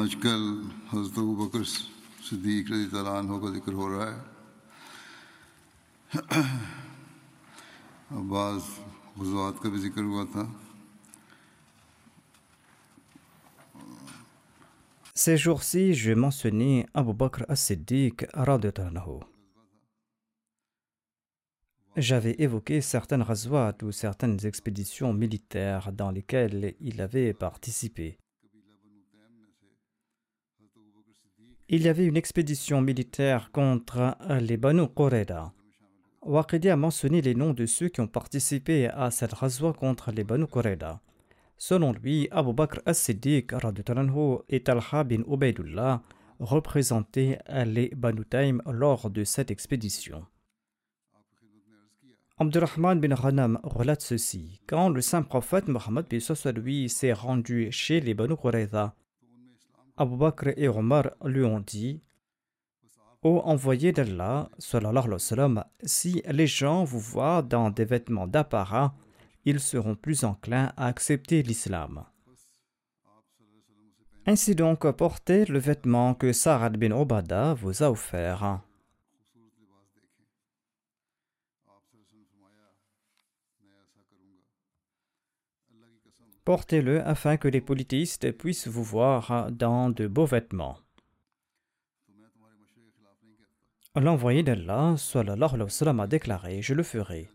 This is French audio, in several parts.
आजकल हजरत अबू बकर सिद्दीक रजी तलान का जिक्र हो रहा है अब बाज़ गुजवात का भी जिक्र हुआ था Ces jours-ci, je mentionnais Abu Bakr as-Siddiq radhiyallahu J'avais évoqué certaines razwat ou certaines expéditions militaires dans lesquelles il avait participé. Il y avait une expédition militaire contre les Banu Qurayda. Waqidi a mentionné les noms de ceux qui ont participé à cette razwa contre les Banu Qurayda. Selon lui, Abu Bakr as-Siddiq et Talha bin Ubaidullah représentaient les Banu Taym lors de cette expédition. Abdurrahman bin Ghanam relate ceci. Quand le saint prophète Mohammed lui s'est rendu chez les Banu Abu Bakr et Omar lui ont dit Ô envoyé d'Allah, si les gens vous voient dans des vêtements d'apparat, ils seront plus enclins à accepter l'islam. Ainsi donc, portez le vêtement que Sarad bin Obada vous a offert. Portez-le afin que les politistes puissent vous voir dans de beaux vêtements. L'envoyé d'Allah a déclaré Je le ferai.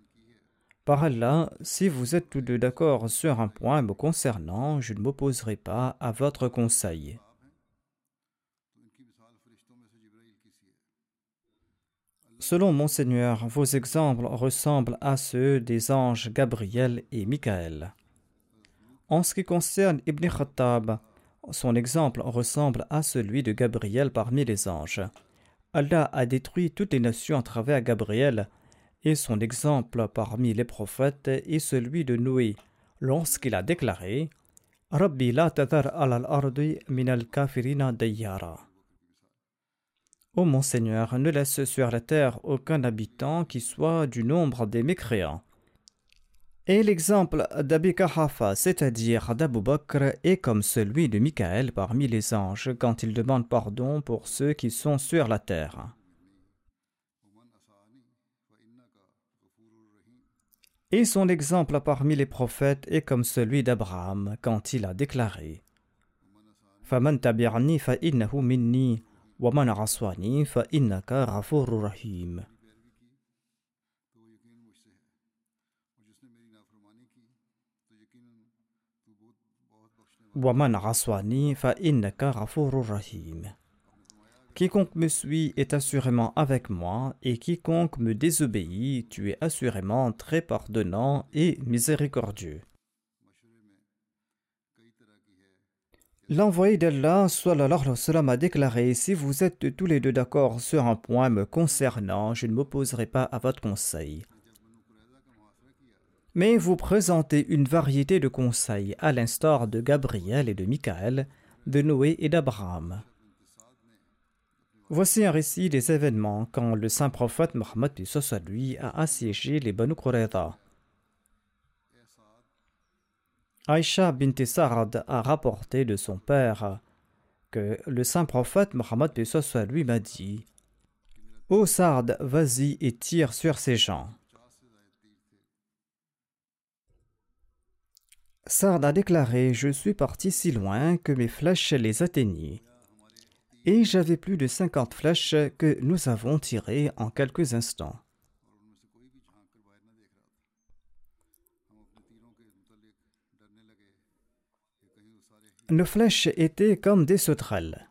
Par Allah, si vous êtes tous deux d'accord sur un point me concernant, je ne m'opposerai pas à votre conseil. Selon Monseigneur, vos exemples ressemblent à ceux des anges Gabriel et Michael. En ce qui concerne Ibn Khattab, son exemple ressemble à celui de Gabriel parmi les anges. Allah a détruit toutes les nations à travers Gabriel, et son exemple parmi les prophètes est celui de Noé, lorsqu'il a déclaré Rabbi la al ardi min al kafirina. Ô mon Seigneur, ne laisse sur la terre aucun habitant qui soit du nombre des mécréants. Et l'exemple d'Abika Hafa, c'est-à-dire d'Abu Bakr, est comme celui de Michael parmi les anges quand il demande pardon pour ceux qui sont sur la terre. Et son exemple parmi les prophètes est comme celui d'Abraham quand il a déclaré Faman minni, fa innaka rahim. وَمَنْ عَصْوَانِي فَإِنَّكَ غَفُورٌ رَحِيمٌ Quiconque me suit est assurément avec moi, et quiconque me désobéit, tu es assurément très pardonnant et miséricordieux. L'envoyé d'Allah a déclaré Si vous êtes tous les deux d'accord sur un point me concernant, je ne m'opposerai pas à votre conseil. Mais vous présentez une variété de conseils, à l'instar de Gabriel et de Michael, de Noé et d'Abraham. Voici un récit des événements quand le saint prophète Mohammed lui a assiégé les Banu Qurayza. Aïcha bint Sarad a rapporté de son père que le saint prophète Mohammed lui m'a dit Ô Sard, vas-y et tire sur ces gens. Sard a déclaré Je suis parti si loin que mes flèches les atteignaient. Et j'avais plus de cinquante flèches que nous avons tirées en quelques instants. Nos flèches étaient comme des sauterelles.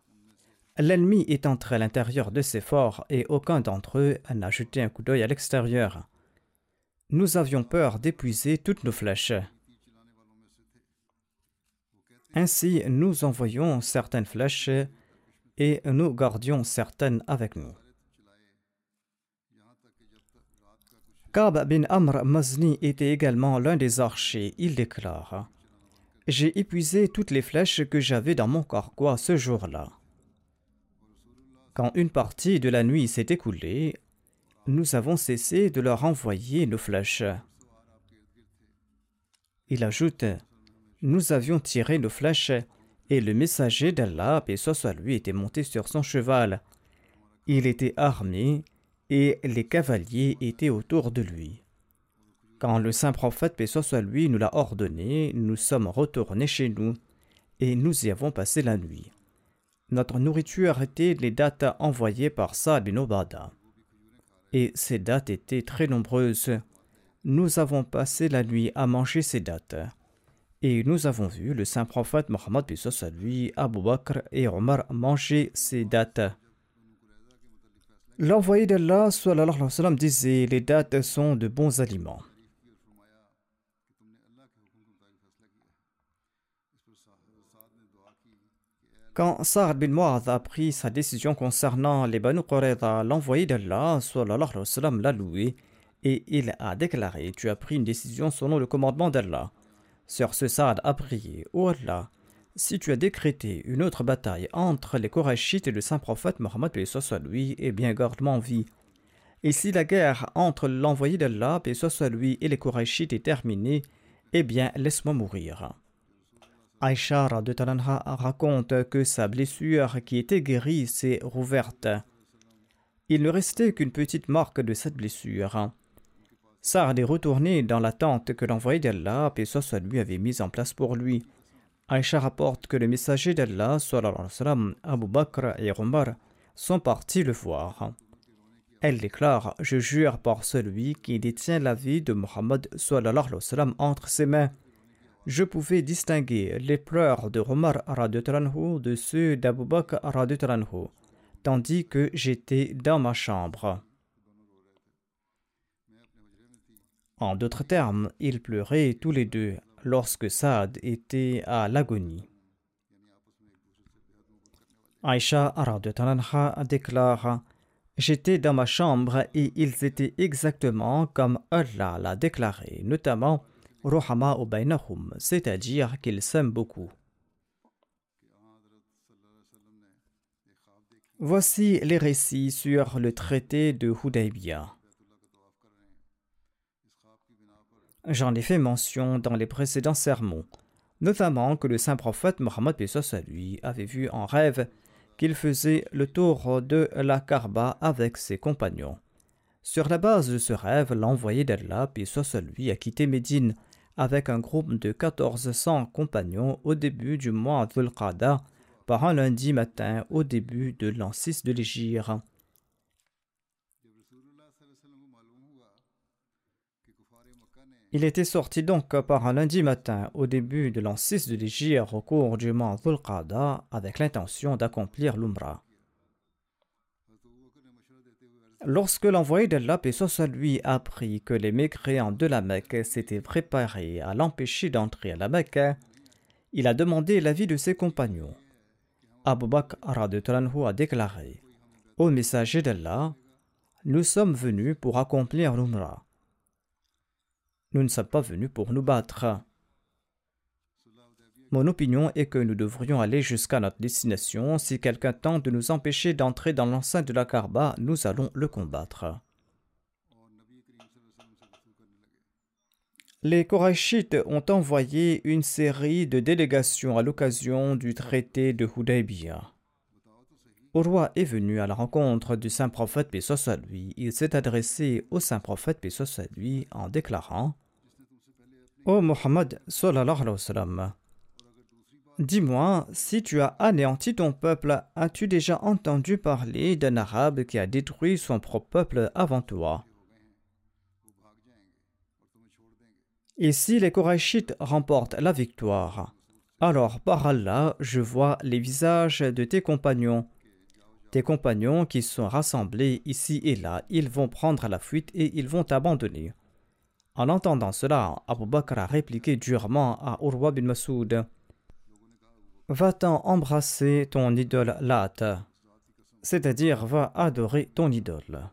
L'ennemi est entré à l'intérieur de ces forts et aucun d'entre eux n'a jeté un coup d'œil à l'extérieur. Nous avions peur d'épuiser toutes nos flèches. Ainsi, nous envoyions certaines flèches et nous gardions certaines avec nous. Kab bin Amr Mazni était également l'un des archers. Il déclare j'ai épuisé toutes les flèches que j'avais dans mon carquois ce jour-là. Quand une partie de la nuit s'est écoulée, nous avons cessé de leur envoyer nos flèches. Il ajoute Nous avions tiré nos flèches, et le messager d'Allah, paix soit lui, était monté sur son cheval. Il était armé, et les cavaliers étaient autour de lui. Quand le saint prophète, paix soit lui, nous l'a ordonné, nous sommes retournés chez nous et nous y avons passé la nuit. Notre nourriture était les dates envoyées par Saad bin Obada. Et ces dates étaient très nombreuses. Nous avons passé la nuit à manger ces dates. Et nous avons vu le saint prophète Mohammed lui, Abu Bakr et Omar manger ces dates. L'envoyé d'Allah disait Les dates sont de bons aliments. Quand Sa'ad bin Mu'adh a pris sa décision concernant les Banu Qurayza, l'envoyé d'Allah l'a loué et il a déclaré Tu as pris une décision selon le commandement d'Allah. Sur ce, a prié Ô Allah, si tu as décrété une autre bataille entre les Korachites et le saint prophète Mohammed, soit lui, eh bien garde-moi en vie. Et si la guerre entre l'envoyé d'Allah, soit lui, et les Korachites est terminée, eh bien laisse-moi mourir. Aïcha raconte que sa blessure qui était guérie s'est rouverte. Il ne restait qu'une petite marque de cette blessure. Saad est retourné dans la tente que l'envoyé d'Allah, et soit lui, avait mise en place pour lui. Aïcha rapporte que le messager d'Allah, Abu Bakr et Omar, sont partis le voir. Elle déclare Je jure par celui qui détient la vie de Mohammed entre ses mains je pouvais distinguer les pleurs de Omar de ceux d'Abu Bakr tandis que j'étais dans ma chambre. En d'autres termes, ils pleuraient tous les deux lorsque Saad était à l'agonie. Aïcha déclare J'étais dans ma chambre et ils étaient exactement comme Allah l'a déclaré, notamment c'est-à-dire qu'ils s'aiment beaucoup. Voici les récits sur le traité de Hudaybiyah. J'en ai fait mention dans les précédents sermons, notamment que le saint prophète Mohammed lui avait vu en rêve qu'il faisait le tour de la Karba avec ses compagnons. Sur la base de ce rêve, l'envoyé d'Allah, puis lui, a quitté Médine avec un groupe de 1400 compagnons au début du mois dhul par un lundi matin au début de l'an 6 de l'Égypte. Il était sorti donc par un lundi matin au début de l'an 6 de l'Égypte au cours du mois dhul avec l'intention d'accomplir l'Umrah. Lorsque l'envoyé d'Allah, paix lui, apprit que les mécréants de la Mecque s'étaient préparés à l'empêcher d'entrer à la Mecque, il a demandé l'avis de ses compagnons. Abu Bakr a déclaré Ô messager d'Allah, nous sommes venus pour accomplir l'Umrah. Nous ne sommes pas venus pour nous battre. Mon opinion est que nous devrions aller jusqu'à notre destination. Si quelqu'un tente de nous empêcher d'entrer dans l'enceinte de la Karba, nous allons le combattre. les Korachites ont envoyé une série de délégations à l'occasion du traité de Hudaybiyah. Au roi est venu à la rencontre du saint prophète à lui. Il s'est adressé au saint prophète à lui en déclarant Ô Mohammed, dis-moi, si tu as anéanti ton peuple, as-tu déjà entendu parler d'un arabe qui a détruit son propre peuple avant toi? Et si les Korachites remportent la victoire, alors par Allah, je vois les visages de tes compagnons. Tes compagnons qui sont rassemblés ici et là, ils vont prendre la fuite et ils vont t'abandonner. En entendant cela, Abu Bakr a répliqué durement à Urwa bin Masoud Va-t'en embrasser ton idole Lat, c'est-à-dire va adorer ton idole.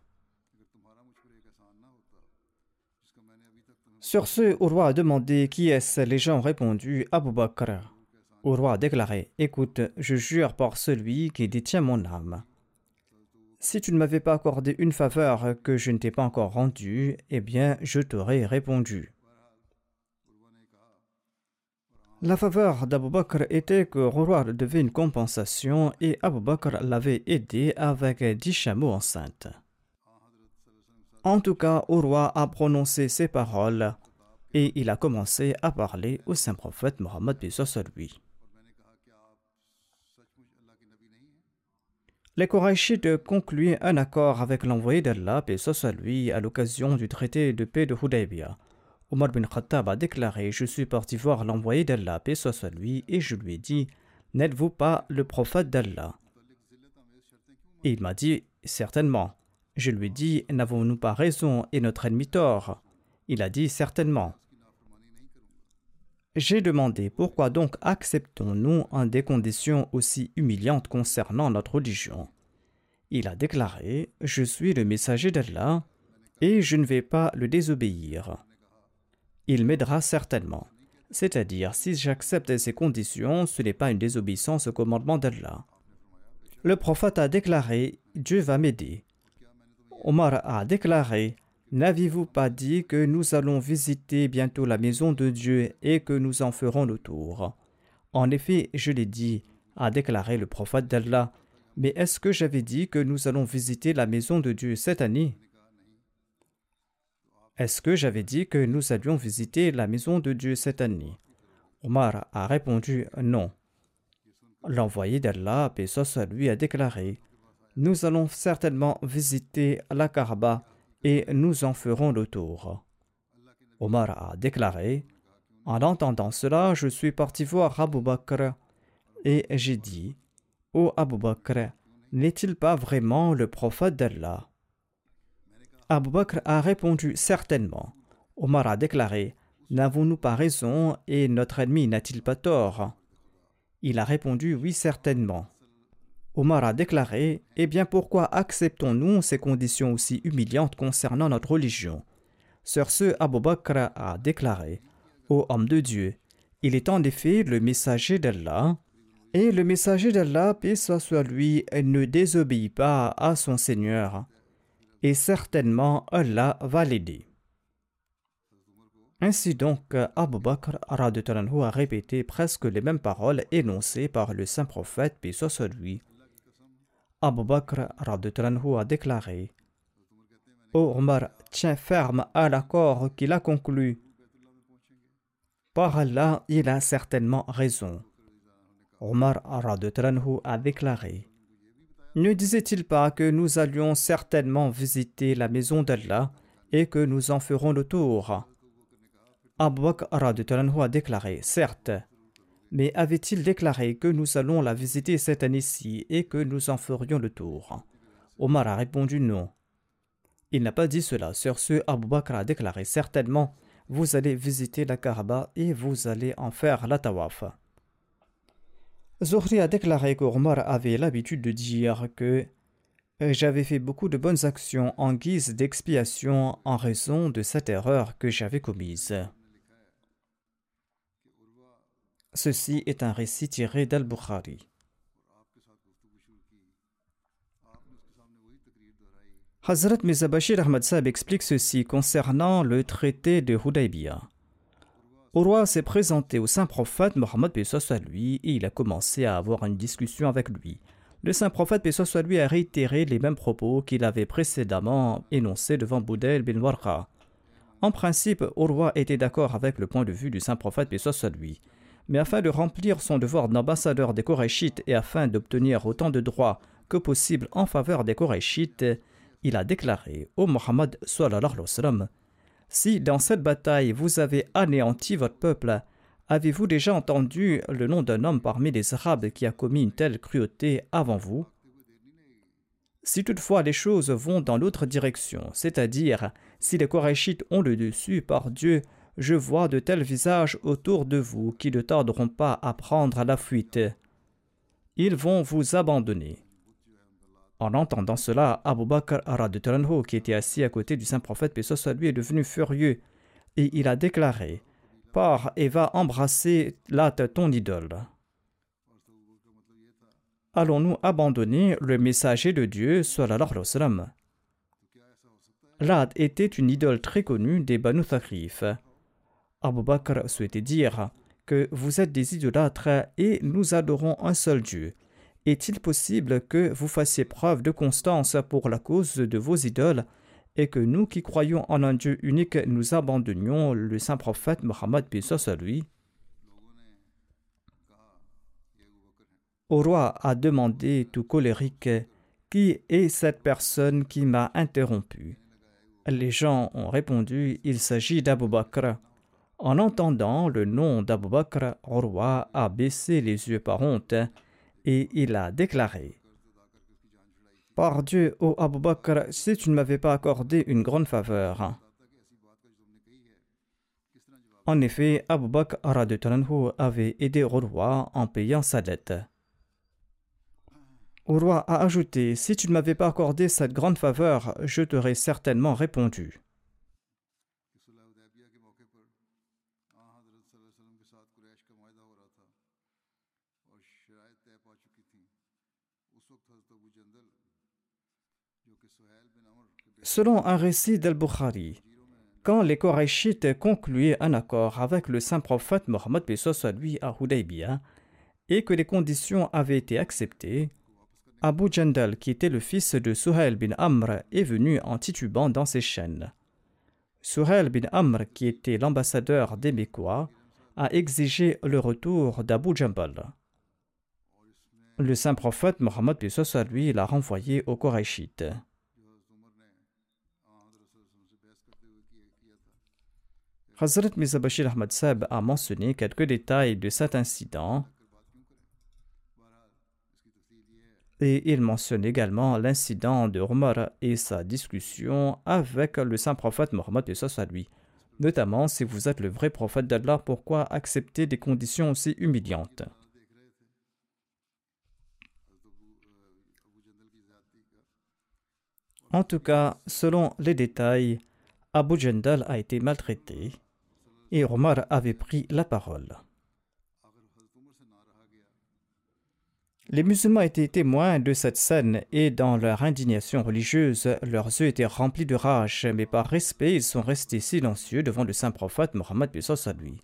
Sur ce, Urwa a demandé qui est-ce. Les gens ont répondu Abu Bakr. Urwa a déclaré Écoute, je jure par celui qui détient mon âme. Si tu ne m'avais pas accordé une faveur que je ne t'ai pas encore rendue, eh bien, je t'aurais répondu. La faveur d'Abu Bakr était que Urwa devait une compensation et Abu Bakr l'avait aidé avec dix chameaux enceintes. En tout cas, roi a prononcé ces paroles et il a commencé à parler au saint prophète Mohammed lui. Les Korachites concluaient un accord avec l'envoyé d'Allah, paix lui, à l'occasion du traité de paix de Hudaybiyah. Omar bin Khattab a déclaré Je suis parti voir l'envoyé d'Allah, paix soit lui, et je lui ai dit N'êtes-vous pas le prophète d'Allah? Et il m'a dit Certainement. Je lui dis N'avons-nous pas raison et notre ennemi tort? Il a dit Certainement. J'ai demandé Pourquoi donc acceptons-nous en des conditions aussi humiliantes concernant notre religion Il a déclaré Je suis le messager d'Allah et je ne vais pas le désobéir. Il m'aidera certainement. C'est-à-dire, si j'accepte ces conditions, ce n'est pas une désobéissance au commandement d'Allah. Le prophète a déclaré Dieu va m'aider. Omar a déclaré N'avez-vous pas dit que nous allons visiter bientôt la maison de Dieu et que nous en ferons le tour? En effet, je l'ai dit, a déclaré le prophète d'Allah. Mais est-ce que j'avais dit que nous allons visiter la maison de Dieu cette année? Est-ce que j'avais dit que nous allions visiter la maison de Dieu cette année? Omar a répondu non. L'envoyé d'Allah, paix lui, a déclaré nous allons certainement visiter la Kaaba et nous en ferons le tour. Omar a déclaré En entendant cela, je suis parti voir Abu Bakr et j'ai dit Ô Abu Bakr, n'est-il pas vraiment le prophète d'Allah? Abu Bakr a répondu Certainement. Omar a déclaré N'avons-nous pas raison et notre ennemi n'a-t-il pas tort? Il a répondu Oui, certainement. Omar a déclaré Eh bien, pourquoi acceptons-nous ces conditions aussi humiliantes concernant notre religion? Sur ce, Abu Bakr a déclaré Ô homme de Dieu, il est en effet le messager d'Allah, et le messager d'Allah, paix soit lui, ne désobéit pas à son Seigneur, et certainement Allah va l'aider. Ainsi donc, Abu Bakr a répété presque les mêmes paroles énoncées par le saint prophète, paix soit lui, Abu Bakr a déclaré Ô Omar, tiens ferme à l'accord qu'il a conclu. Par Allah, il a certainement raison. Omar a déclaré Ne disait-il pas que nous allions certainement visiter la maison d'Allah et que nous en ferons le tour? Abu Bakr a déclaré Certes, mais avait-il déclaré que nous allons la visiter cette année-ci et que nous en ferions le tour? Omar a répondu non. Il n'a pas dit cela. Sur ce, Abu Bakr a déclaré certainement Vous allez visiter la Kaaba et vous allez en faire la tawaf. Zohri a déclaré qu'Omar avait l'habitude de dire que j'avais fait beaucoup de bonnes actions en guise d'expiation en raison de cette erreur que j'avais commise. Ceci est un récit tiré d'Al-Bukhari. Hazrat Mizabashir Ahmad Saab explique ceci concernant le traité de Hudaybiyah. Au roi s'est présenté au saint prophète Mohammed à lui et il a commencé à avoir une discussion avec lui. Le saint prophète à lui a réitéré les mêmes propos qu'il avait précédemment énoncés devant Boudel bin Warqa. En principe, roi était d'accord avec le point de vue du saint prophète lui. Mais afin de remplir son devoir d'ambassadeur des Korachites et afin d'obtenir autant de droits que possible en faveur des Korachites, il a déclaré au Mohammed Si dans cette bataille vous avez anéanti votre peuple, avez-vous déjà entendu le nom d'un homme parmi les Arabes qui a commis une telle cruauté avant vous? Si toutefois les choses vont dans l'autre direction, c'est-à-dire si les Korachites ont le dessus par Dieu, je vois de tels visages autour de vous qui ne tarderont pas à prendre la fuite. Ils vont vous abandonner. En entendant cela, Abu Bakr Taranho, qui était assis à côté du saint prophète, lui, est devenu furieux et il a déclaré Pars et va embrasser Lat, ton idole. Allons-nous abandonner le messager de Dieu, sallallahu alayhi wa sallam était une idole très connue des Banu Thakrif. Abu Bakr souhaitait dire que vous êtes des idolâtres et nous adorons un seul Dieu. Est-il possible que vous fassiez preuve de constance pour la cause de vos idoles et que nous qui croyons en un Dieu unique nous abandonnions le saint prophète Mohammed à lui? Au roi a demandé tout colérique Qui est cette personne qui m'a interrompu? Les gens ont répondu Il s'agit d'Abu Bakr. En entendant le nom d'Abu Bakr, roi a baissé les yeux par honte et il a déclaré Par Dieu, ô Abu Bakr, si tu ne m'avais pas accordé une grande faveur. En effet, Abu Bakr avait aidé roi en payant sa dette. Roi a ajouté Si tu ne m'avais pas accordé cette grande faveur, je t'aurais certainement répondu. Selon un récit d'Al-Bukhari, quand les Korachites concluaient un accord avec le saint prophète Mohammed soit lui à Hudaybiyah et que les conditions avaient été acceptées, Abu Jandal, qui était le fils de Suhail bin Amr, est venu en titubant dans ses chaînes. Suhail bin Amr, qui était l'ambassadeur des Mécois, a exigé le retour d'Abu Jambal. Le saint prophète Mohammed lui l'a renvoyé aux Korachites. Hazrat Mirza Bashir Ahmad Sab a mentionné quelques détails de cet incident et il mentionne également l'incident de Omar et sa discussion avec le saint prophète Mohammed lui. Notamment, si vous êtes le vrai prophète d'Allah, pourquoi accepter des conditions aussi humiliantes? En tout cas, selon les détails, Abu Jandal a été maltraité et Omar avait pris la parole. Les musulmans étaient témoins de cette scène et dans leur indignation religieuse, leurs yeux étaient remplis de rage, mais par respect, ils sont restés silencieux devant le saint prophète Mohammed à lui.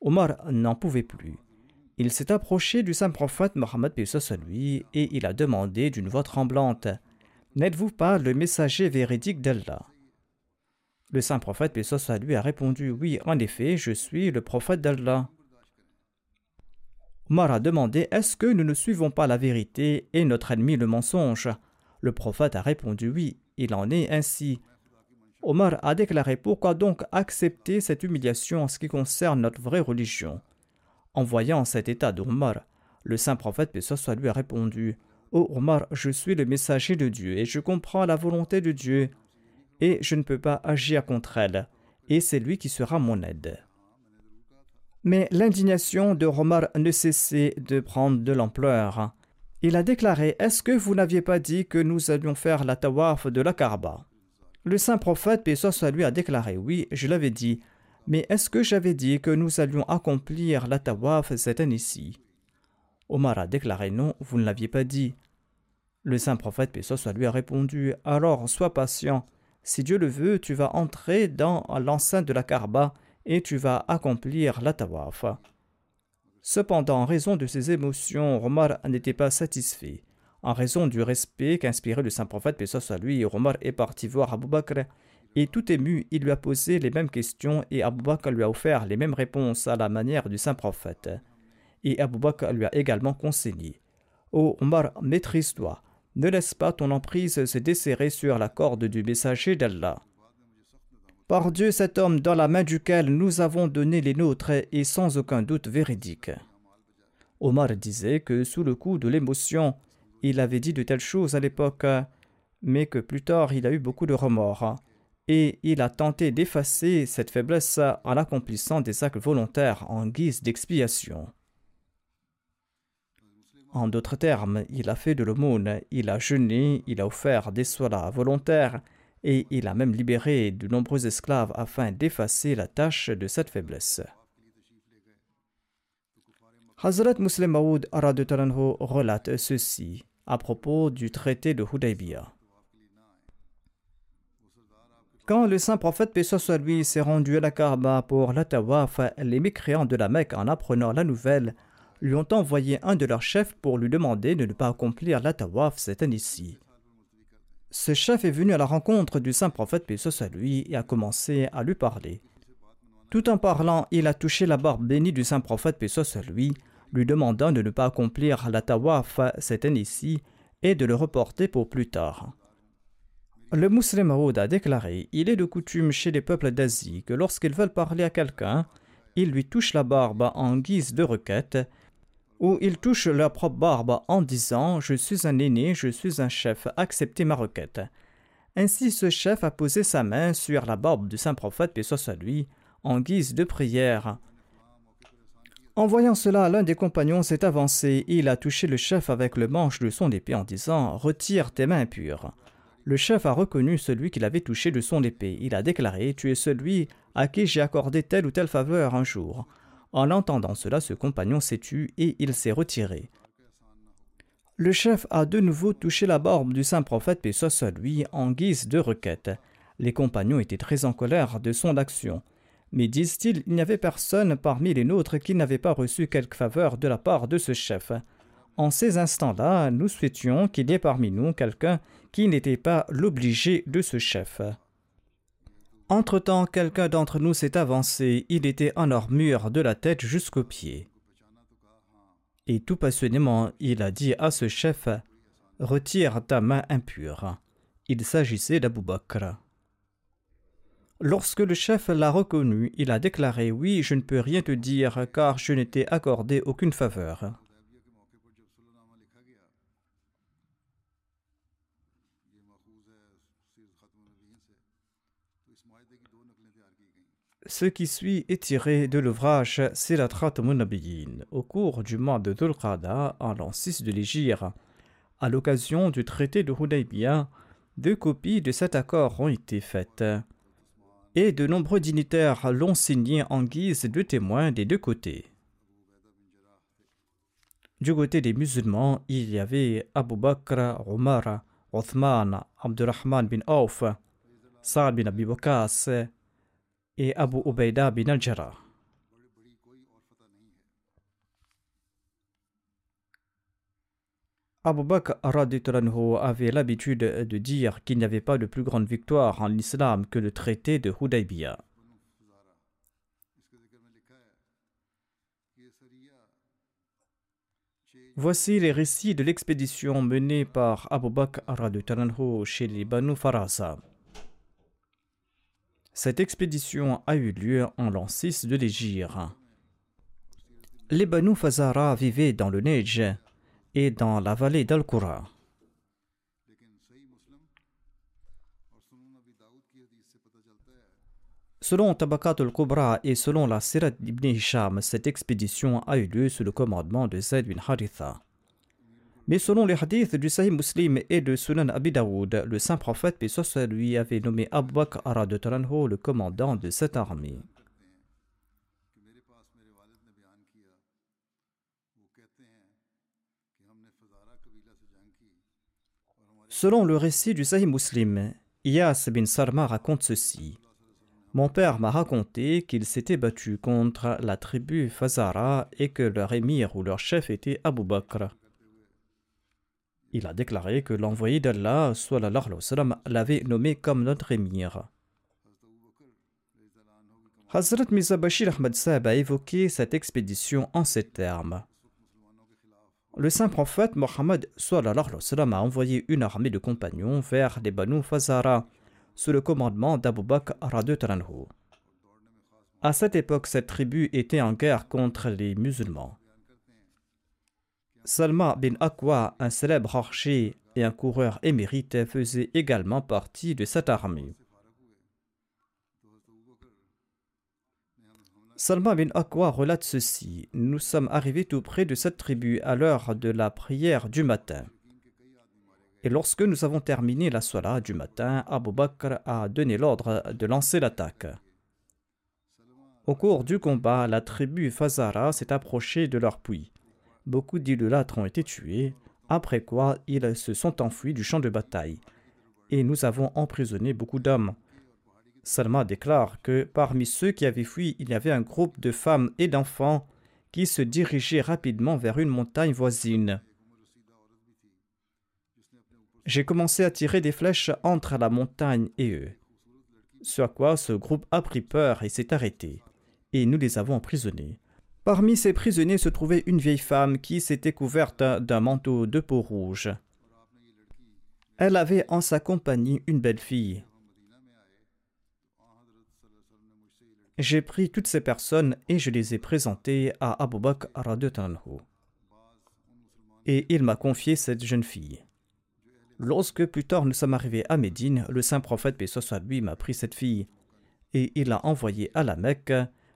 Omar n'en pouvait plus. Il s'est approché du saint prophète Mohammed à lui et il a demandé d'une voix tremblante N'êtes-vous pas le messager véridique d'Allah? Le saint prophète à lui a répondu Oui, en effet, je suis le prophète d'Allah. Omar a demandé Est-ce que nous ne suivons pas la vérité et notre ennemi le mensonge? Le prophète a répondu Oui, il en est ainsi. Omar a déclaré Pourquoi donc accepter cette humiliation en ce qui concerne notre vraie religion? En voyant cet état d'Omar, le saint prophète soit lui a répondu Ô Omar, je suis le messager de Dieu et je comprends la volonté de Dieu et je ne peux pas agir contre elle, et c'est lui qui sera mon aide. Mais l'indignation de Omar ne cessait de prendre de l'ampleur. Il a déclaré Est-ce que vous n'aviez pas dit que nous allions faire la tawaf de la Kaaba? Le saint prophète, paix soit lui, a déclaré Oui, je l'avais dit. Mais est-ce que j'avais dit que nous allions accomplir la tawaf cette année-ci? Omar a déclaré Non, vous ne l'aviez pas dit. Le saint prophète, paix soit lui, a répondu Alors sois patient. Si Dieu le veut, tu vas entrer dans l'enceinte de la Kaaba et tu vas accomplir la tawaf. Cependant, en raison de ses émotions, Omar n'était pas satisfait. En raison du respect qu'inspirait le saint prophète, paix soit lui, Omar est parti voir Abu Bakr et tout ému, il lui a posé les mêmes questions et Abu Bakr lui a offert les mêmes réponses à la manière du saint prophète. Et Abu Bakr lui a également conseillé Ô Omar, maîtrise-toi, ne laisse pas ton emprise se desserrer sur la corde du messager d'Allah. Par Dieu, cet homme dans la main duquel nous avons donné les nôtres est sans aucun doute véridique. Omar disait que sous le coup de l'émotion, il avait dit de telles choses à l'époque, mais que plus tard il a eu beaucoup de remords et il a tenté d'effacer cette faiblesse en accomplissant des actes volontaires en guise d'expiation. En d'autres termes, il a fait de l'aumône, il a jeûné, il a offert des solas volontaires et il a même libéré de nombreux esclaves afin d'effacer la tâche de cette faiblesse. Hazrat Muslim Maud relate ceci à propos du traité de Hudaybiyah. Quand le saint prophète paix soit lui s'est rendu à la Kaaba pour la tawaf, les mécréants de la Mecque, en apprenant la nouvelle, lui ont envoyé un de leurs chefs pour lui demander de ne pas accomplir la tawaf cette année-ci. Ce chef est venu à la rencontre du saint prophète paix soit lui et a commencé à lui parler. Tout en parlant, il a touché la barbe bénie du saint prophète paix soit lui, lui demandant de ne pas accomplir la tawaf cette année-ci et de le reporter pour plus tard. Le musulman a déclaré Il est de coutume chez les peuples d'Asie que lorsqu'ils veulent parler à quelqu'un, ils lui touchent la barbe en guise de requête, ou ils touchent leur propre barbe en disant Je suis un aîné, je suis un chef, acceptez ma requête. Ainsi, ce chef a posé sa main sur la barbe du saint prophète, paix soit lui, en guise de prière. En voyant cela, l'un des compagnons s'est avancé et il a touché le chef avec le manche de son épée en disant Retire tes mains impures. Le chef a reconnu celui qu'il avait touché de son épée. Il a déclaré Tu es celui à qui j'ai accordé telle ou telle faveur un jour. En entendant cela, ce compagnon s'est tu et il s'est retiré. Le chef a de nouveau touché la barbe du saint prophète, paix soit lui, en guise de requête. Les compagnons étaient très en colère de son action. Mais disent-ils, il n'y avait personne parmi les nôtres qui n'avait pas reçu quelque faveur de la part de ce chef. En ces instants-là, nous souhaitions qu'il y ait parmi nous quelqu'un qui n'était pas l'obligé de ce chef. Entre-temps, quelqu'un d'entre nous s'est avancé, il était en armure de la tête jusqu'aux pieds. Et tout passionnément, il a dit à ce chef Retire ta main impure. Il s'agissait d'Abou Bakr. Lorsque le chef l'a reconnu, il a déclaré Oui, je ne peux rien te dire car je n'étais accordé aucune faveur. Ce qui suit est tiré de l'ouvrage Silatrat Munabiyin au cours du mois de Dhul en l'an 6 de l'Égypte. À l'occasion du traité de Hudaybiyah, deux copies de cet accord ont été faites et de nombreux dignitaires l'ont signé en guise de témoins des deux côtés. Du côté des musulmans, il y avait Abu Bakr, Omar, Othman, Abdurrahman bin Auf, Saad bin Abi et Abu Ubaida bin al-Jarrah. Abu Bakr avait l'habitude de dire qu'il n'y avait pas de plus grande victoire en islam que le traité de Hudaybiyah. Voici les récits de l'expédition menée par Abu Bakr chez les Banu Farasa. Cette expédition a eu lieu en l'an 6 de l'Égypte. Les Banu Fazara vivaient dans le Neige et dans la vallée d'Al-Qura. Selon Tabakat al-Kubra et selon la Sirat ibn Hisham, cette expédition a eu lieu sous le commandement de Zayd bin Haritha. Mais selon les hadiths du Sahih Muslim et de Sunan Abi Daoud, le saint prophète, puis lui, avait nommé Abu Bakr de Taranho le commandant de cette armée. Selon le récit du Sahih Muslim, Iyas bin Sarma raconte ceci. Mon père m'a raconté qu'il s'était battu contre la tribu Fazara et que leur émir ou leur chef était Abu Bakr. Il a déclaré que l'envoyé d'Allah, l'avait nommé comme notre émir. Hazrat Mirza Bashir Ahmad Saab a évoqué cette expédition en ces termes. Le saint prophète Mohammed a envoyé une armée de compagnons vers les Banu Fazara sous le commandement d'Abu Bakr À cette époque, cette tribu était en guerre contre les musulmans. Salma bin Akwa, un célèbre archer et un coureur émérite, faisait également partie de cette armée. Salma bin Akwa relate ceci Nous sommes arrivés tout près de cette tribu à l'heure de la prière du matin. Et lorsque nous avons terminé la soirée du matin, Abu Bakr a donné l'ordre de lancer l'attaque. Au cours du combat, la tribu Fazara s'est approchée de leur puits beaucoup d'idolâtres ont été tués, après quoi ils se sont enfuis du champ de bataille. Et nous avons emprisonné beaucoup d'hommes. Salma déclare que parmi ceux qui avaient fui, il y avait un groupe de femmes et d'enfants qui se dirigeaient rapidement vers une montagne voisine. J'ai commencé à tirer des flèches entre la montagne et eux. Sur quoi ce groupe a pris peur et s'est arrêté, et nous les avons emprisonnés. Parmi ces prisonniers se trouvait une vieille femme qui s'était couverte d'un manteau de peau rouge. Elle avait en sa compagnie une belle fille. J'ai pris toutes ces personnes et je les ai présentées à Abu Bakr Et il m'a confié cette jeune fille. Lorsque plus tard nous sommes arrivés à Médine, le saint prophète lui m'a pris cette fille et il l'a envoyée à la Mecque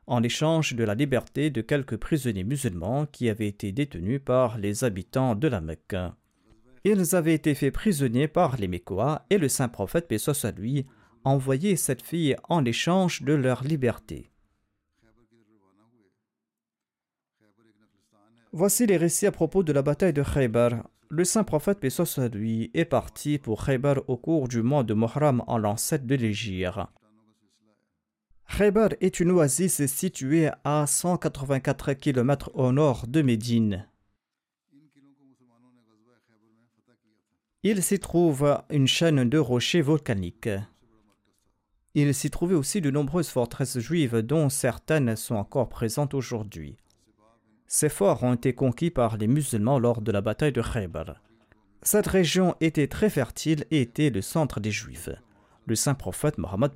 en échange de la liberté de quelques prisonniers musulmans qui avaient été détenus par les habitants de la Mecque. Ils avaient été faits prisonniers par les Mécois et le saint prophète, paix à lui, envoyé cette fille en échange de leur liberté. Voici les récits à propos de la bataille de Khaybar. Le saint prophète, paix à lui, est parti pour Khaybar au cours du mois de Muharram en l'an 7 de l'Égypte. Khaybar est une oasis située à 184 km au nord de Médine. Il s'y trouve une chaîne de rochers volcaniques. Il s'y trouvait aussi de nombreuses forteresses juives dont certaines sont encore présentes aujourd'hui. Ces forts ont été conquis par les musulmans lors de la bataille de Khaybar. Cette région était très fertile et était le centre des juifs le saint prophète Mohammed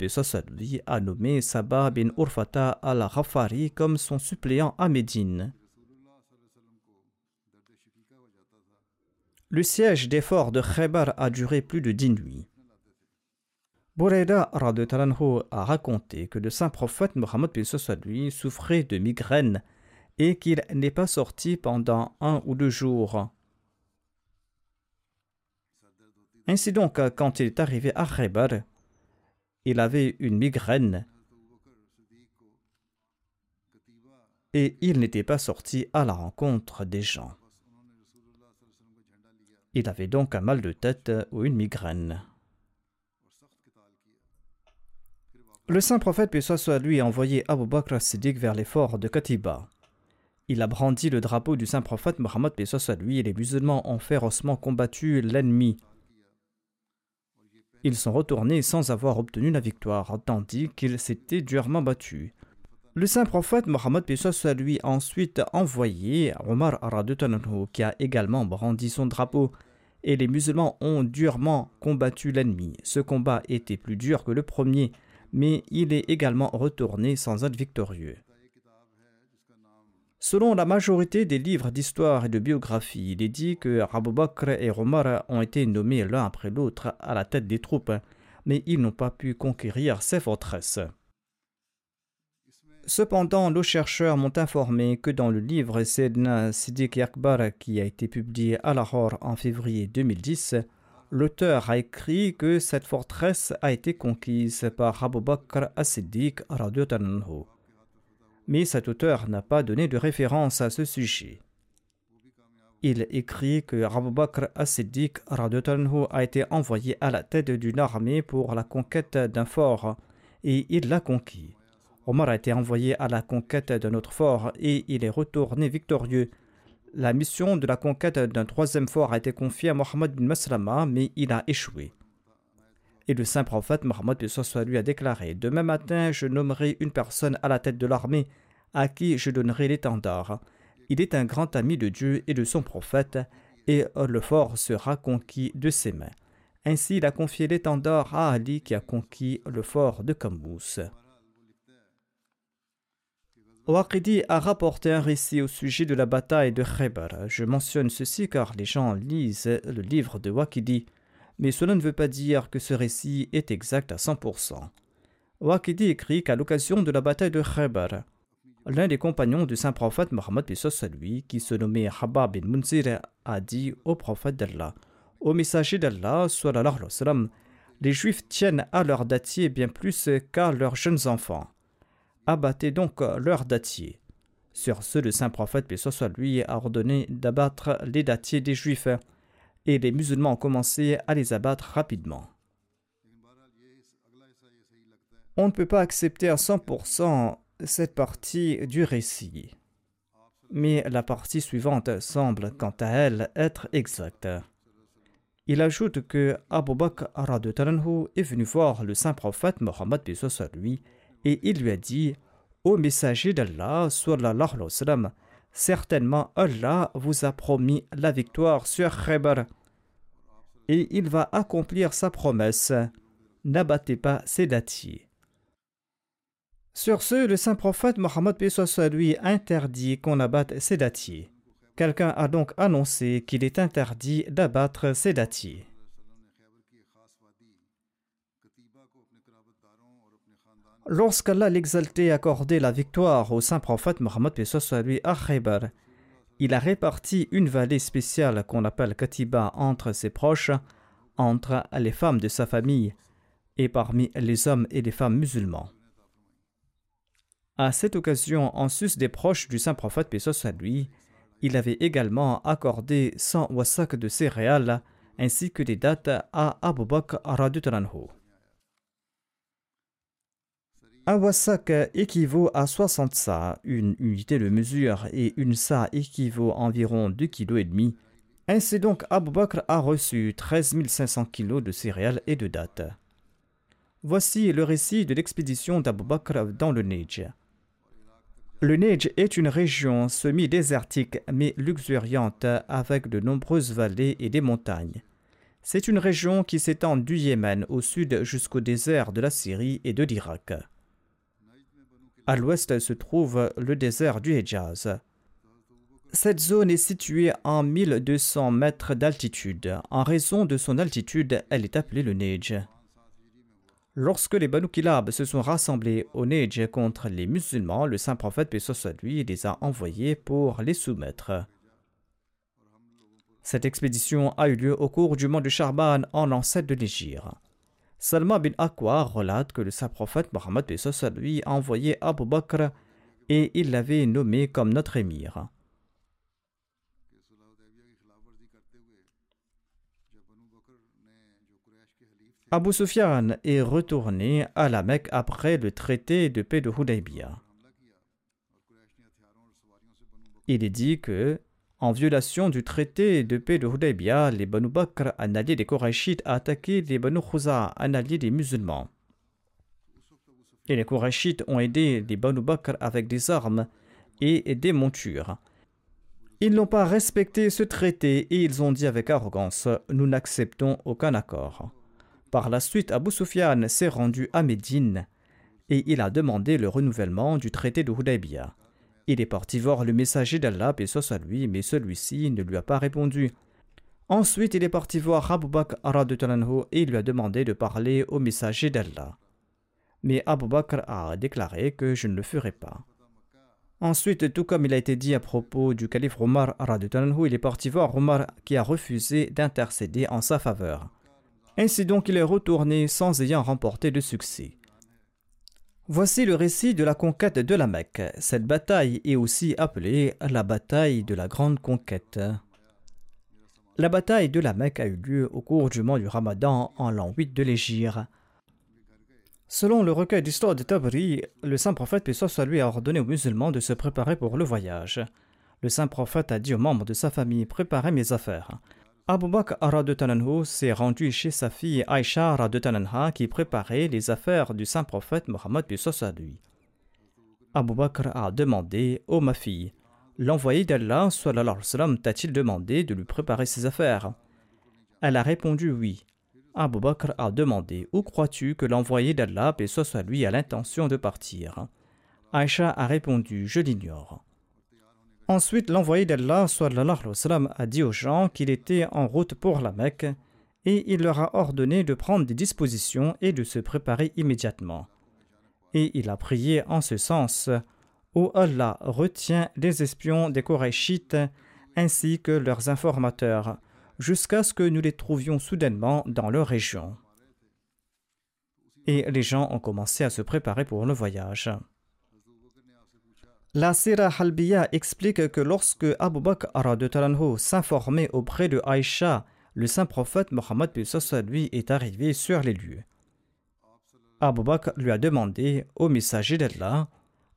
a nommé Sabah bin Urfata al-Ghafari comme son suppléant à Médine. Le siège des forts de Khaybar a duré plus de dix nuits. Boureda a raconté que le saint prophète Mohammed lui souffrait de migraine et qu'il n'est pas sorti pendant un ou deux jours. Ainsi donc, quand il est arrivé à Khaybar, il avait une migraine et il n'était pas sorti à la rencontre des gens. Il avait donc un mal de tête ou une migraine. Le saint prophète, puis soit lui, a envoyé Abu Bakr Siddiq vers les forts de Katiba. Il a brandi le drapeau du saint prophète Mohammed, puis soit lui, et les musulmans ont férocement combattu l'ennemi ils sont retournés sans avoir obtenu la victoire, tandis qu'ils s'étaient durement battus. Le saint prophète Mohammed soit lui ensuite envoyé Omar Aradutananhu qui a également brandi son drapeau et les musulmans ont durement combattu l'ennemi. Ce combat était plus dur que le premier, mais il est également retourné sans être victorieux. Selon la majorité des livres d'histoire et de biographie, il est dit que Abu et Omar ont été nommés l'un après l'autre à la tête des troupes, mais ils n'ont pas pu conquérir ces forteresses. Cependant, nos chercheurs m'ont informé que dans le livre Sedna Siddiq Akbar qui a été publié à Lahore en février 2010, l'auteur a écrit que cette forteresse a été conquise par Abu Bakr as-Siddiq mais cet auteur n'a pas donné de référence à ce sujet. Il écrit que Abu Bakr as-Siddiq a été envoyé à la tête d'une armée pour la conquête d'un fort et il l'a conquis. Omar a été envoyé à la conquête d'un autre fort et il est retourné victorieux. La mission de la conquête d'un troisième fort a été confiée à Mohammed bin Maslama, mais il a échoué. Et le saint prophète Mohammed lui a déclaré Demain matin, je nommerai une personne à la tête de l'armée à qui je donnerai l'étendard. Il est un grand ami de Dieu et de son prophète, et le fort sera conquis de ses mains. Ainsi, il a confié l'étendard à Ali qui a conquis le fort de Kambous. Waqidi a rapporté un récit au sujet de la bataille de Khaybar. Je mentionne ceci car les gens lisent le livre de Waqidi, mais cela ne veut pas dire que ce récit est exact à 100%. Waqidi écrit qu'à l'occasion de la bataille de Khaybar, l'un des compagnons du saint prophète Mohammed lui, qui se nommait Habab bin Munzir, a dit au prophète d'Allah Au messager d'Allah, les Juifs tiennent à leurs dattiers bien plus qu'à leurs jeunes enfants abattez donc leurs dattiers. Sur ce, le saint prophète, a ordonné d'abattre les dattiers des Juifs, et les musulmans ont commencé à les abattre rapidement. On ne peut pas accepter à 100% cette partie du récit, mais la partie suivante semble, quant à elle, être exacte. Il ajoute que Abu Bakr est venu voir le saint prophète Mohammed lui et il lui a dit Ô messager d'Allah, certainement Allah vous a promis la victoire sur Khaybar et il va accomplir sa promesse. N'abattez pas ses dattiers. Sur ce, le saint prophète Mohammed lui interdit qu'on abatte ses dattiers. Quelqu'un a donc annoncé qu'il est interdit d'abattre ses dattiers. Lorsqu'Allah l'exalté accordé la victoire au saint prophète Mohammed lui à Khaybar, il a réparti une vallée spéciale qu'on appelle Katiba entre ses proches, entre les femmes de sa famille et parmi les hommes et les femmes musulmans. À cette occasion, en sus des proches du saint prophète à lui, il avait également accordé 100 wasak de céréales ainsi que des dates à Abu Bakr un wasak équivaut à 60 sa, une unité de mesure, et une sa équivaut à environ 2,5 kg. Ainsi donc, Abu Bakr a reçu 13 500 kg de céréales et de dattes. Voici le récit de l'expédition d'Abu Bakr dans le Neige. Le Neige est une région semi-désertique mais luxuriante avec de nombreuses vallées et des montagnes. C'est une région qui s'étend du Yémen au sud jusqu'au désert de la Syrie et de l'Irak. À l'ouest se trouve le désert du Hejaz. Cette zone est située en 1200 mètres d'altitude. En raison de son altitude, elle est appelée le Neige. Lorsque les Banu Kilab se sont rassemblés au Neige contre les musulmans, le saint prophète Pessoa lui les a envoyés pour les soumettre. Cette expédition a eu lieu au cours du mois de Charban en l'ancêtre de l'Égypte. Salma bin Akwa relate que le saint prophète Mohammed lui a envoyé Abu Bakr et il l'avait nommé comme notre émir. Abu Sufyan est retourné à la Mecque après le traité de paix de Hudaybiyah. Il est dit que en violation du traité de paix de Hudaybiyah, les Banu Bakr, un allié des Korachites, a attaqué les Banu Khuza, un allié des musulmans. Et les Korachites ont aidé les Banu Bakr avec des armes et des montures. Ils n'ont pas respecté ce traité et ils ont dit avec arrogance Nous n'acceptons aucun accord. Par la suite, Abu Sufyan s'est rendu à Médine et il a demandé le renouvellement du traité de Hudaybiyah. Il est parti voir le messager d'Allah, et soit lui, mais celui-ci ne lui a pas répondu. Ensuite, il est parti voir Abu Bakr et il lui a demandé de parler au messager d'Allah. Mais Abu Bakr a déclaré que je ne le ferai pas. Ensuite, tout comme il a été dit à propos du calife Omar, il est parti voir Omar qui a refusé d'intercéder en sa faveur. Ainsi donc, il est retourné sans ayant remporté de succès. Voici le récit de la conquête de la Mecque. Cette bataille est aussi appelée la bataille de la grande conquête. La bataille de la Mecque a eu lieu au cours du mois du Ramadan en l'an 8 de l'Égypte. Selon le recueil d'histoire de Tabri, le saint prophète Pessoa lui a ordonné aux musulmans de se préparer pour le voyage. Le saint prophète a dit aux membres de sa famille Préparez mes affaires. Abu Bakr s'est rendu chez sa fille Aïcha qui préparait les affaires du saint prophète Mohammed lui. Abu Bakr a demandé Ô ma fille, l'envoyé d'Allah t'a-t-il demandé de lui préparer ses affaires? Elle a répondu oui. Abu Bakr a demandé Où crois-tu que l'envoyé d'Allah, lui, a l'intention de partir? Aïcha a répondu Je l'ignore. Ensuite, l'envoyé d'Allah a dit aux gens qu'il était en route pour la Mecque et il leur a ordonné de prendre des dispositions et de se préparer immédiatement. Et il a prié en ce sens Ô Allah, retiens les espions des Korachites ainsi que leurs informateurs jusqu'à ce que nous les trouvions soudainement dans leur région. Et les gens ont commencé à se préparer pour le voyage. La Sira Halbiya explique que lorsque Abu Bakr s'informait auprès de Aïcha, le saint prophète Mohammed lui est arrivé sur les lieux. Abu Bakr lui a demandé au messager d'Allah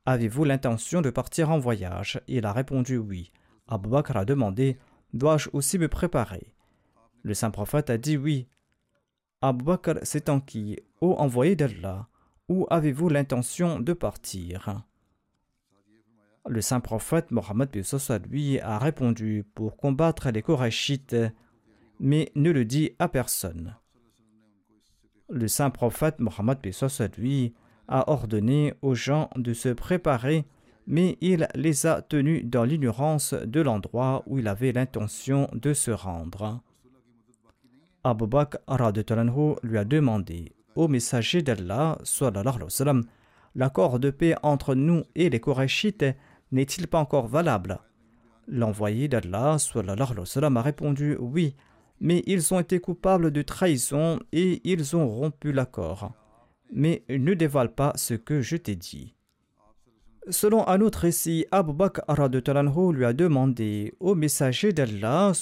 Avez-vous l'intention de partir en voyage? Il a répondu oui. Abu Bakr a demandé Dois-je aussi me préparer? Le saint prophète a dit oui. Abu Bakr s'est enquis Ô envoyé d'Allah, où avez-vous l'intention de partir? Le saint prophète Mohammed lui a répondu Pour combattre les Korachites, mais ne le dit à personne. Le saint prophète Mohammed lui a ordonné aux gens de se préparer mais il les a tenus dans l'ignorance de l'endroit où il avait l'intention de se rendre. Abu Bakr lui a demandé au messager d'Allah l'accord de paix entre nous et les Korachites n'est-il pas encore valable? L'envoyé d'Allah a répondu oui, mais ils ont été coupables de trahison et ils ont rompu l'accord. Mais ne dévoile pas ce que je t'ai dit. Selon un autre récit, Abu Bakr lui a demandé au messager d'Allah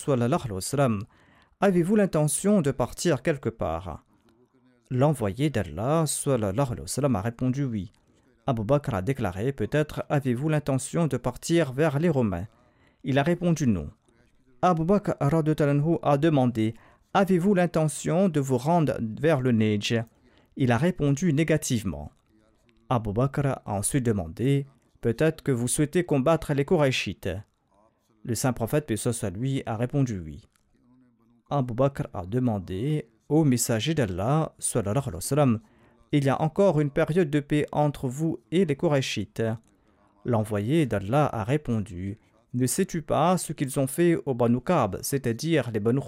Avez-vous l'intention de partir quelque part? L'envoyé d'Allah a répondu oui. Abu Bakr a déclaré Peut-être avez-vous l'intention de partir vers les Romains Il a répondu non. Abu Bakr a demandé Avez-vous l'intention de vous rendre vers le Neige Il a répondu négativement. Abu Bakr a ensuite demandé Peut-être que vous souhaitez combattre les Korachites. Le saint prophète, soit lui, a répondu oui. Abu Bakr a demandé au messager d'Allah, il y a encore une période de paix entre vous et les Korachites. L'envoyé d'Allah a répondu Ne sais-tu pas ce qu'ils ont fait aux Banu c'est-à-dire les Banu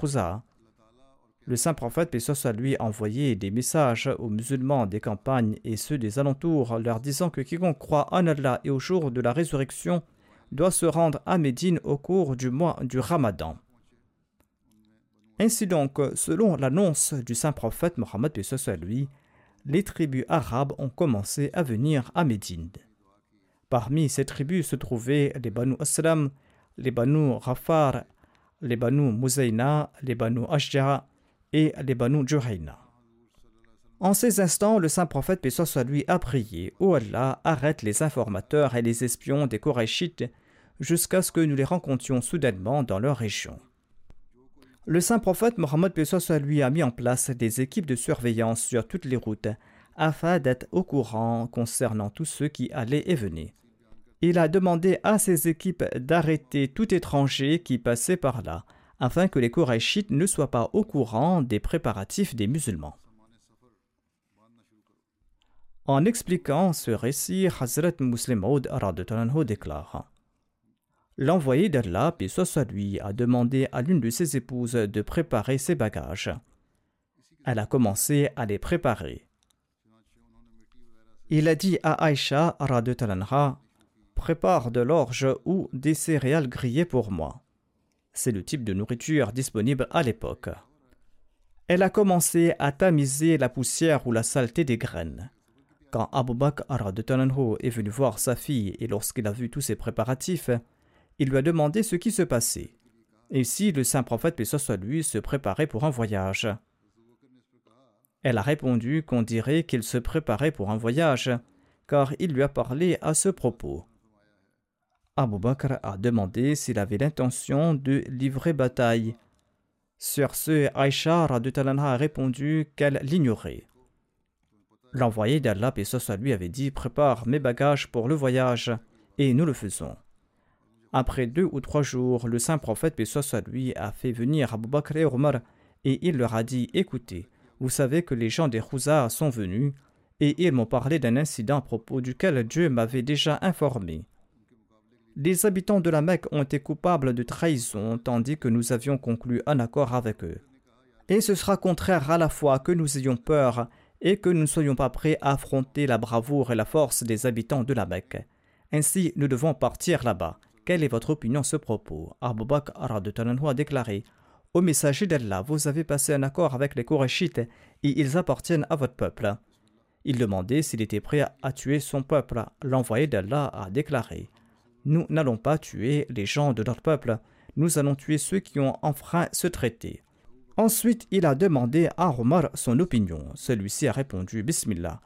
le saint prophète, paix soit lui, a envoyé des messages aux musulmans des campagnes et ceux des alentours, leur disant que quiconque croit en Allah et au jour de la résurrection doit se rendre à Médine au cours du mois du Ramadan. Ainsi donc, selon l'annonce du saint prophète Mohammed lui, les tribus arabes ont commencé à venir à Médine. Parmi ces tribus se trouvaient les Banu Aslam, les Banu Rafar, les Banu Muzayna, les Banu Ashja, et les Banu Juhayna. En ces instants, le saint prophète, paix soit lui, a prié Ô Allah, arrête les informateurs et les espions des Korachites jusqu'à ce que nous les rencontrions soudainement dans leur région. Le saint prophète Mohammed lui a mis en place des équipes de surveillance sur toutes les routes afin d'être au courant concernant tous ceux qui allaient et venaient. Il a demandé à ces équipes d'arrêter tout étranger qui passait par là afin que les Korachites ne soient pas au courant des préparatifs des musulmans. En expliquant ce récit, Hazrat Muslim Maud déclare L'envoyé d'Allah, puis soit a demandé à l'une de ses épouses de préparer ses bagages. Elle a commencé à les préparer. Il a dit à Aïcha, prépare de l'orge ou des céréales grillées pour moi. C'est le type de nourriture disponible à l'époque. Elle a commencé à tamiser la poussière ou la saleté des graines. Quand Abu Bakr est venu voir sa fille et lorsqu'il a vu tous ses préparatifs, il lui a demandé ce qui se passait et si le saint prophète, paix soit lui, se préparait pour un voyage. Elle a répondu qu'on dirait qu'il se préparait pour un voyage, car il lui a parlé à ce propos. Abu Bakr a demandé s'il avait l'intention de livrer bataille. Sur ce, Aïcha a répondu qu'elle l'ignorait. L'envoyé d'Allah, et lui, avait dit Prépare mes bagages pour le voyage, et nous le faisons. Après deux ou trois jours, le saint prophète, paix lui, a fait venir Abu Bakr et Omar, et il leur a dit Écoutez, vous savez que les gens des Khuzar sont venus, et ils m'ont parlé d'un incident à propos duquel Dieu m'avait déjà informé. Les habitants de la Mecque ont été coupables de trahison tandis que nous avions conclu un accord avec eux. Et ce sera contraire à la fois que nous ayons peur et que nous ne soyons pas prêts à affronter la bravoure et la force des habitants de la Mecque. Ainsi, nous devons partir là-bas. Quelle est votre opinion à ce propos? Abu Bakr a déclaré Au messager d'Allah, vous avez passé un accord avec les Korachites et ils appartiennent à votre peuple. Il demandait s'il était prêt à tuer son peuple. L'envoyé d'Allah a déclaré nous n'allons pas tuer les gens de notre peuple, nous allons tuer ceux qui ont enfreint ce traité. Ensuite, il a demandé à Omar son opinion. Celui-ci a répondu Bismillah.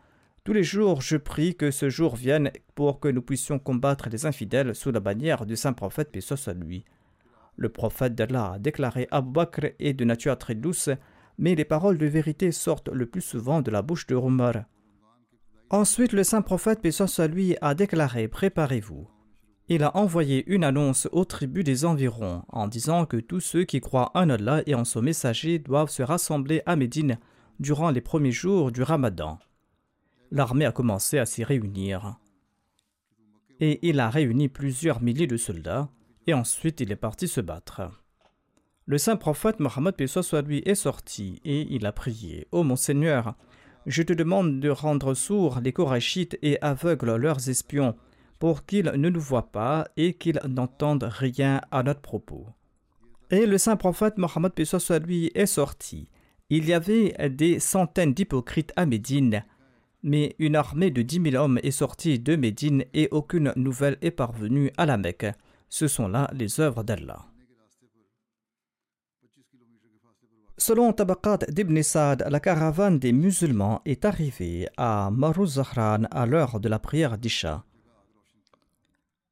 Tous les jours, je prie que ce jour vienne pour que nous puissions combattre les infidèles sous la bannière du saint prophète, paix. Le prophète d'Allah a déclaré Abu Bakr est de nature très douce, mais les paroles de vérité sortent le plus souvent de la bouche de Omar. Ensuite, le saint prophète, paix a déclaré Préparez-vous il a envoyé une annonce aux tribus des environs en disant que tous ceux qui croient en Allah et en son messager doivent se rassembler à Médine durant les premiers jours du Ramadan. L'armée a commencé à s'y réunir. Et il a réuni plusieurs milliers de soldats, et ensuite il est parti se battre. Le saint prophète Mohammed lui est sorti, et il a prié Ô mon Seigneur, je te demande de rendre sourds les Korachites et aveugles leurs espions pour qu'ils ne nous voient pas et qu'ils n'entendent rien à notre propos. Et le saint prophète Mohammed soit lui est sorti. Il y avait des centaines d'hypocrites à Médine, mais une armée de dix mille hommes est sortie de Médine et aucune nouvelle est parvenue à la Mecque. Ce sont là les œuvres d'Allah. Selon Tabaqat d'Ibn Sa'd, la caravane des musulmans est arrivée à Maruz Zahran à l'heure de la prière d'Isha.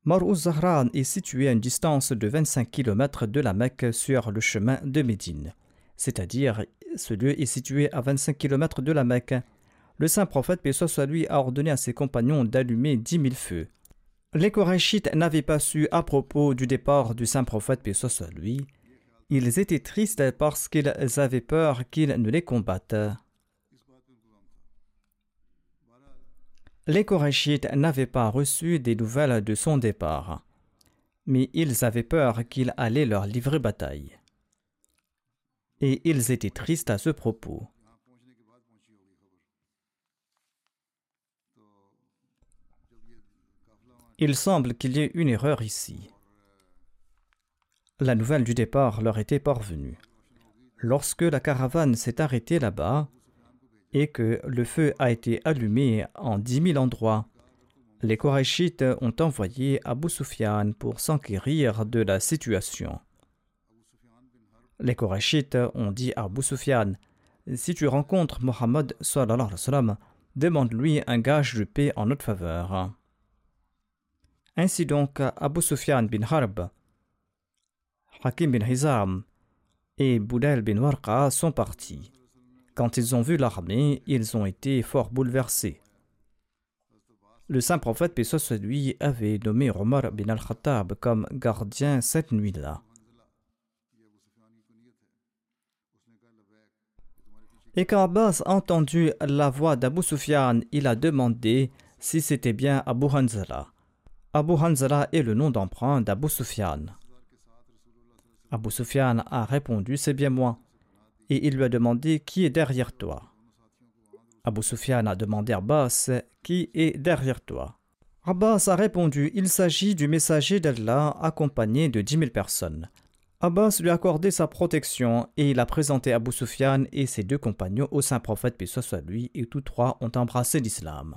Mar'uz Zahran est situé à une distance de 25 km de la Mecque sur le chemin de Médine. C'est-à-dire, ce lieu est situé à 25 km de la Mecque. Le saint prophète, paix lui, a ordonné à ses compagnons d'allumer dix mille feux. Les Korachites n'avaient pas su à propos du départ du saint prophète, paix lui. Ils étaient tristes parce qu'ils avaient peur qu'il ne les combatte. Les Korachites n'avaient pas reçu des nouvelles de son départ, mais ils avaient peur qu'il allait leur livrer bataille. Et ils étaient tristes à ce propos. Il semble qu'il y ait une erreur ici. La nouvelle du départ leur était parvenue. Lorsque la caravane s'est arrêtée là-bas, et que le feu a été allumé en dix mille endroits. Les Korachites ont envoyé Abu Sufyan pour s'enquérir de la situation. Les Korachites ont dit à Abu Sufyan Si tu rencontres Mohammed, demande-lui un gage de paix en notre faveur. Ainsi donc, Abu Sufyan bin Harb, Hakim bin Hizam et Boudel bin Warqa sont partis. Quand ils ont vu l'armée, ils ont été fort bouleversés. Le saint prophète, paix lui, avait nommé Omar bin al-Khattab comme gardien cette nuit-là. Et quand Abbas entendu la voix d'Abu Sufyan, il a demandé si c'était bien Abu Hanzala. Abu Hanzala est le nom d'emprunt d'Abu Sufyan. Abu Sufyan a répondu C'est bien moi et il lui a demandé Qui est derrière toi? Abu Sufyan a demandé à Abbas Qui est derrière toi? Abbas a répondu Il s'agit du messager d'Allah accompagné de dix mille personnes. Abbas lui a accordé sa protection et il a présenté Abu Sufyan et ses deux compagnons au saint prophète, puis soit lui, et tous trois ont embrassé l'islam.